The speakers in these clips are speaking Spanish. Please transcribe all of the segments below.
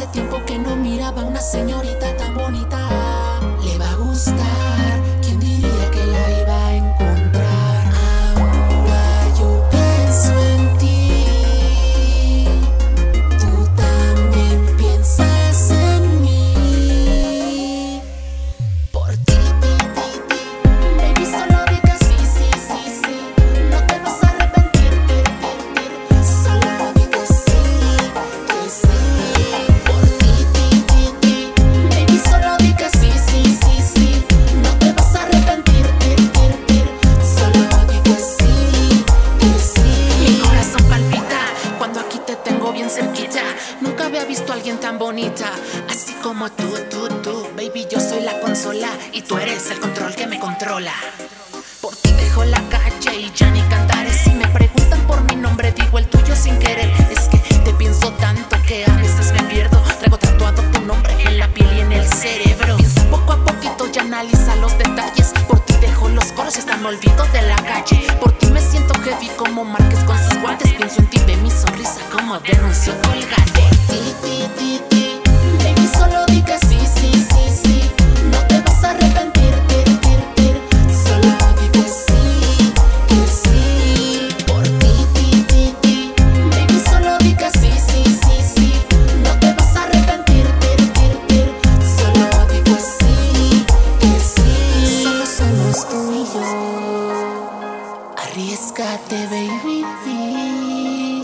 Hace tiempo que no miraba una señorita tan bonita. Le va a gustar. Nunca había visto a alguien tan bonita. Así como tú, tú, tú. Baby, yo soy la consola. Y tú eres el control que me controla. Por ti dejo la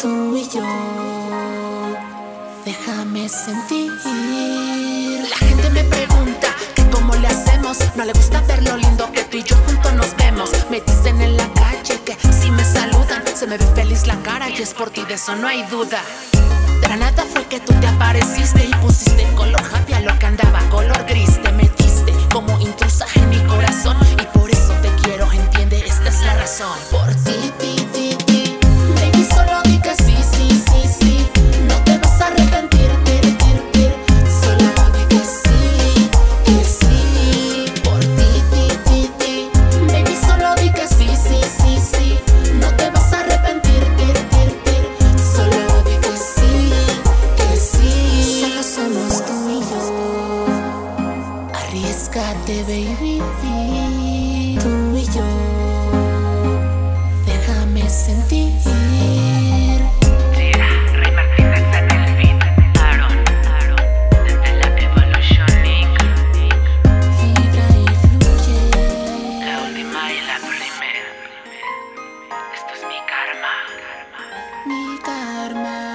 tú y yo. Déjame sentir. La gente me pregunta que cómo le hacemos. No le gusta ver lo lindo que tú y yo juntos nos vemos. Me dicen en la calle que si me saludan, se me ve feliz la cara y es por ti, de eso no hay duda. De nada fue que tú te apareciste y pusiste De Baby, tú y yo, déjame sentir. Tira, en el beat. Aaron, desde la evolución. vibra y fluye. La última y la primera. Esto es mi karma. Mi karma.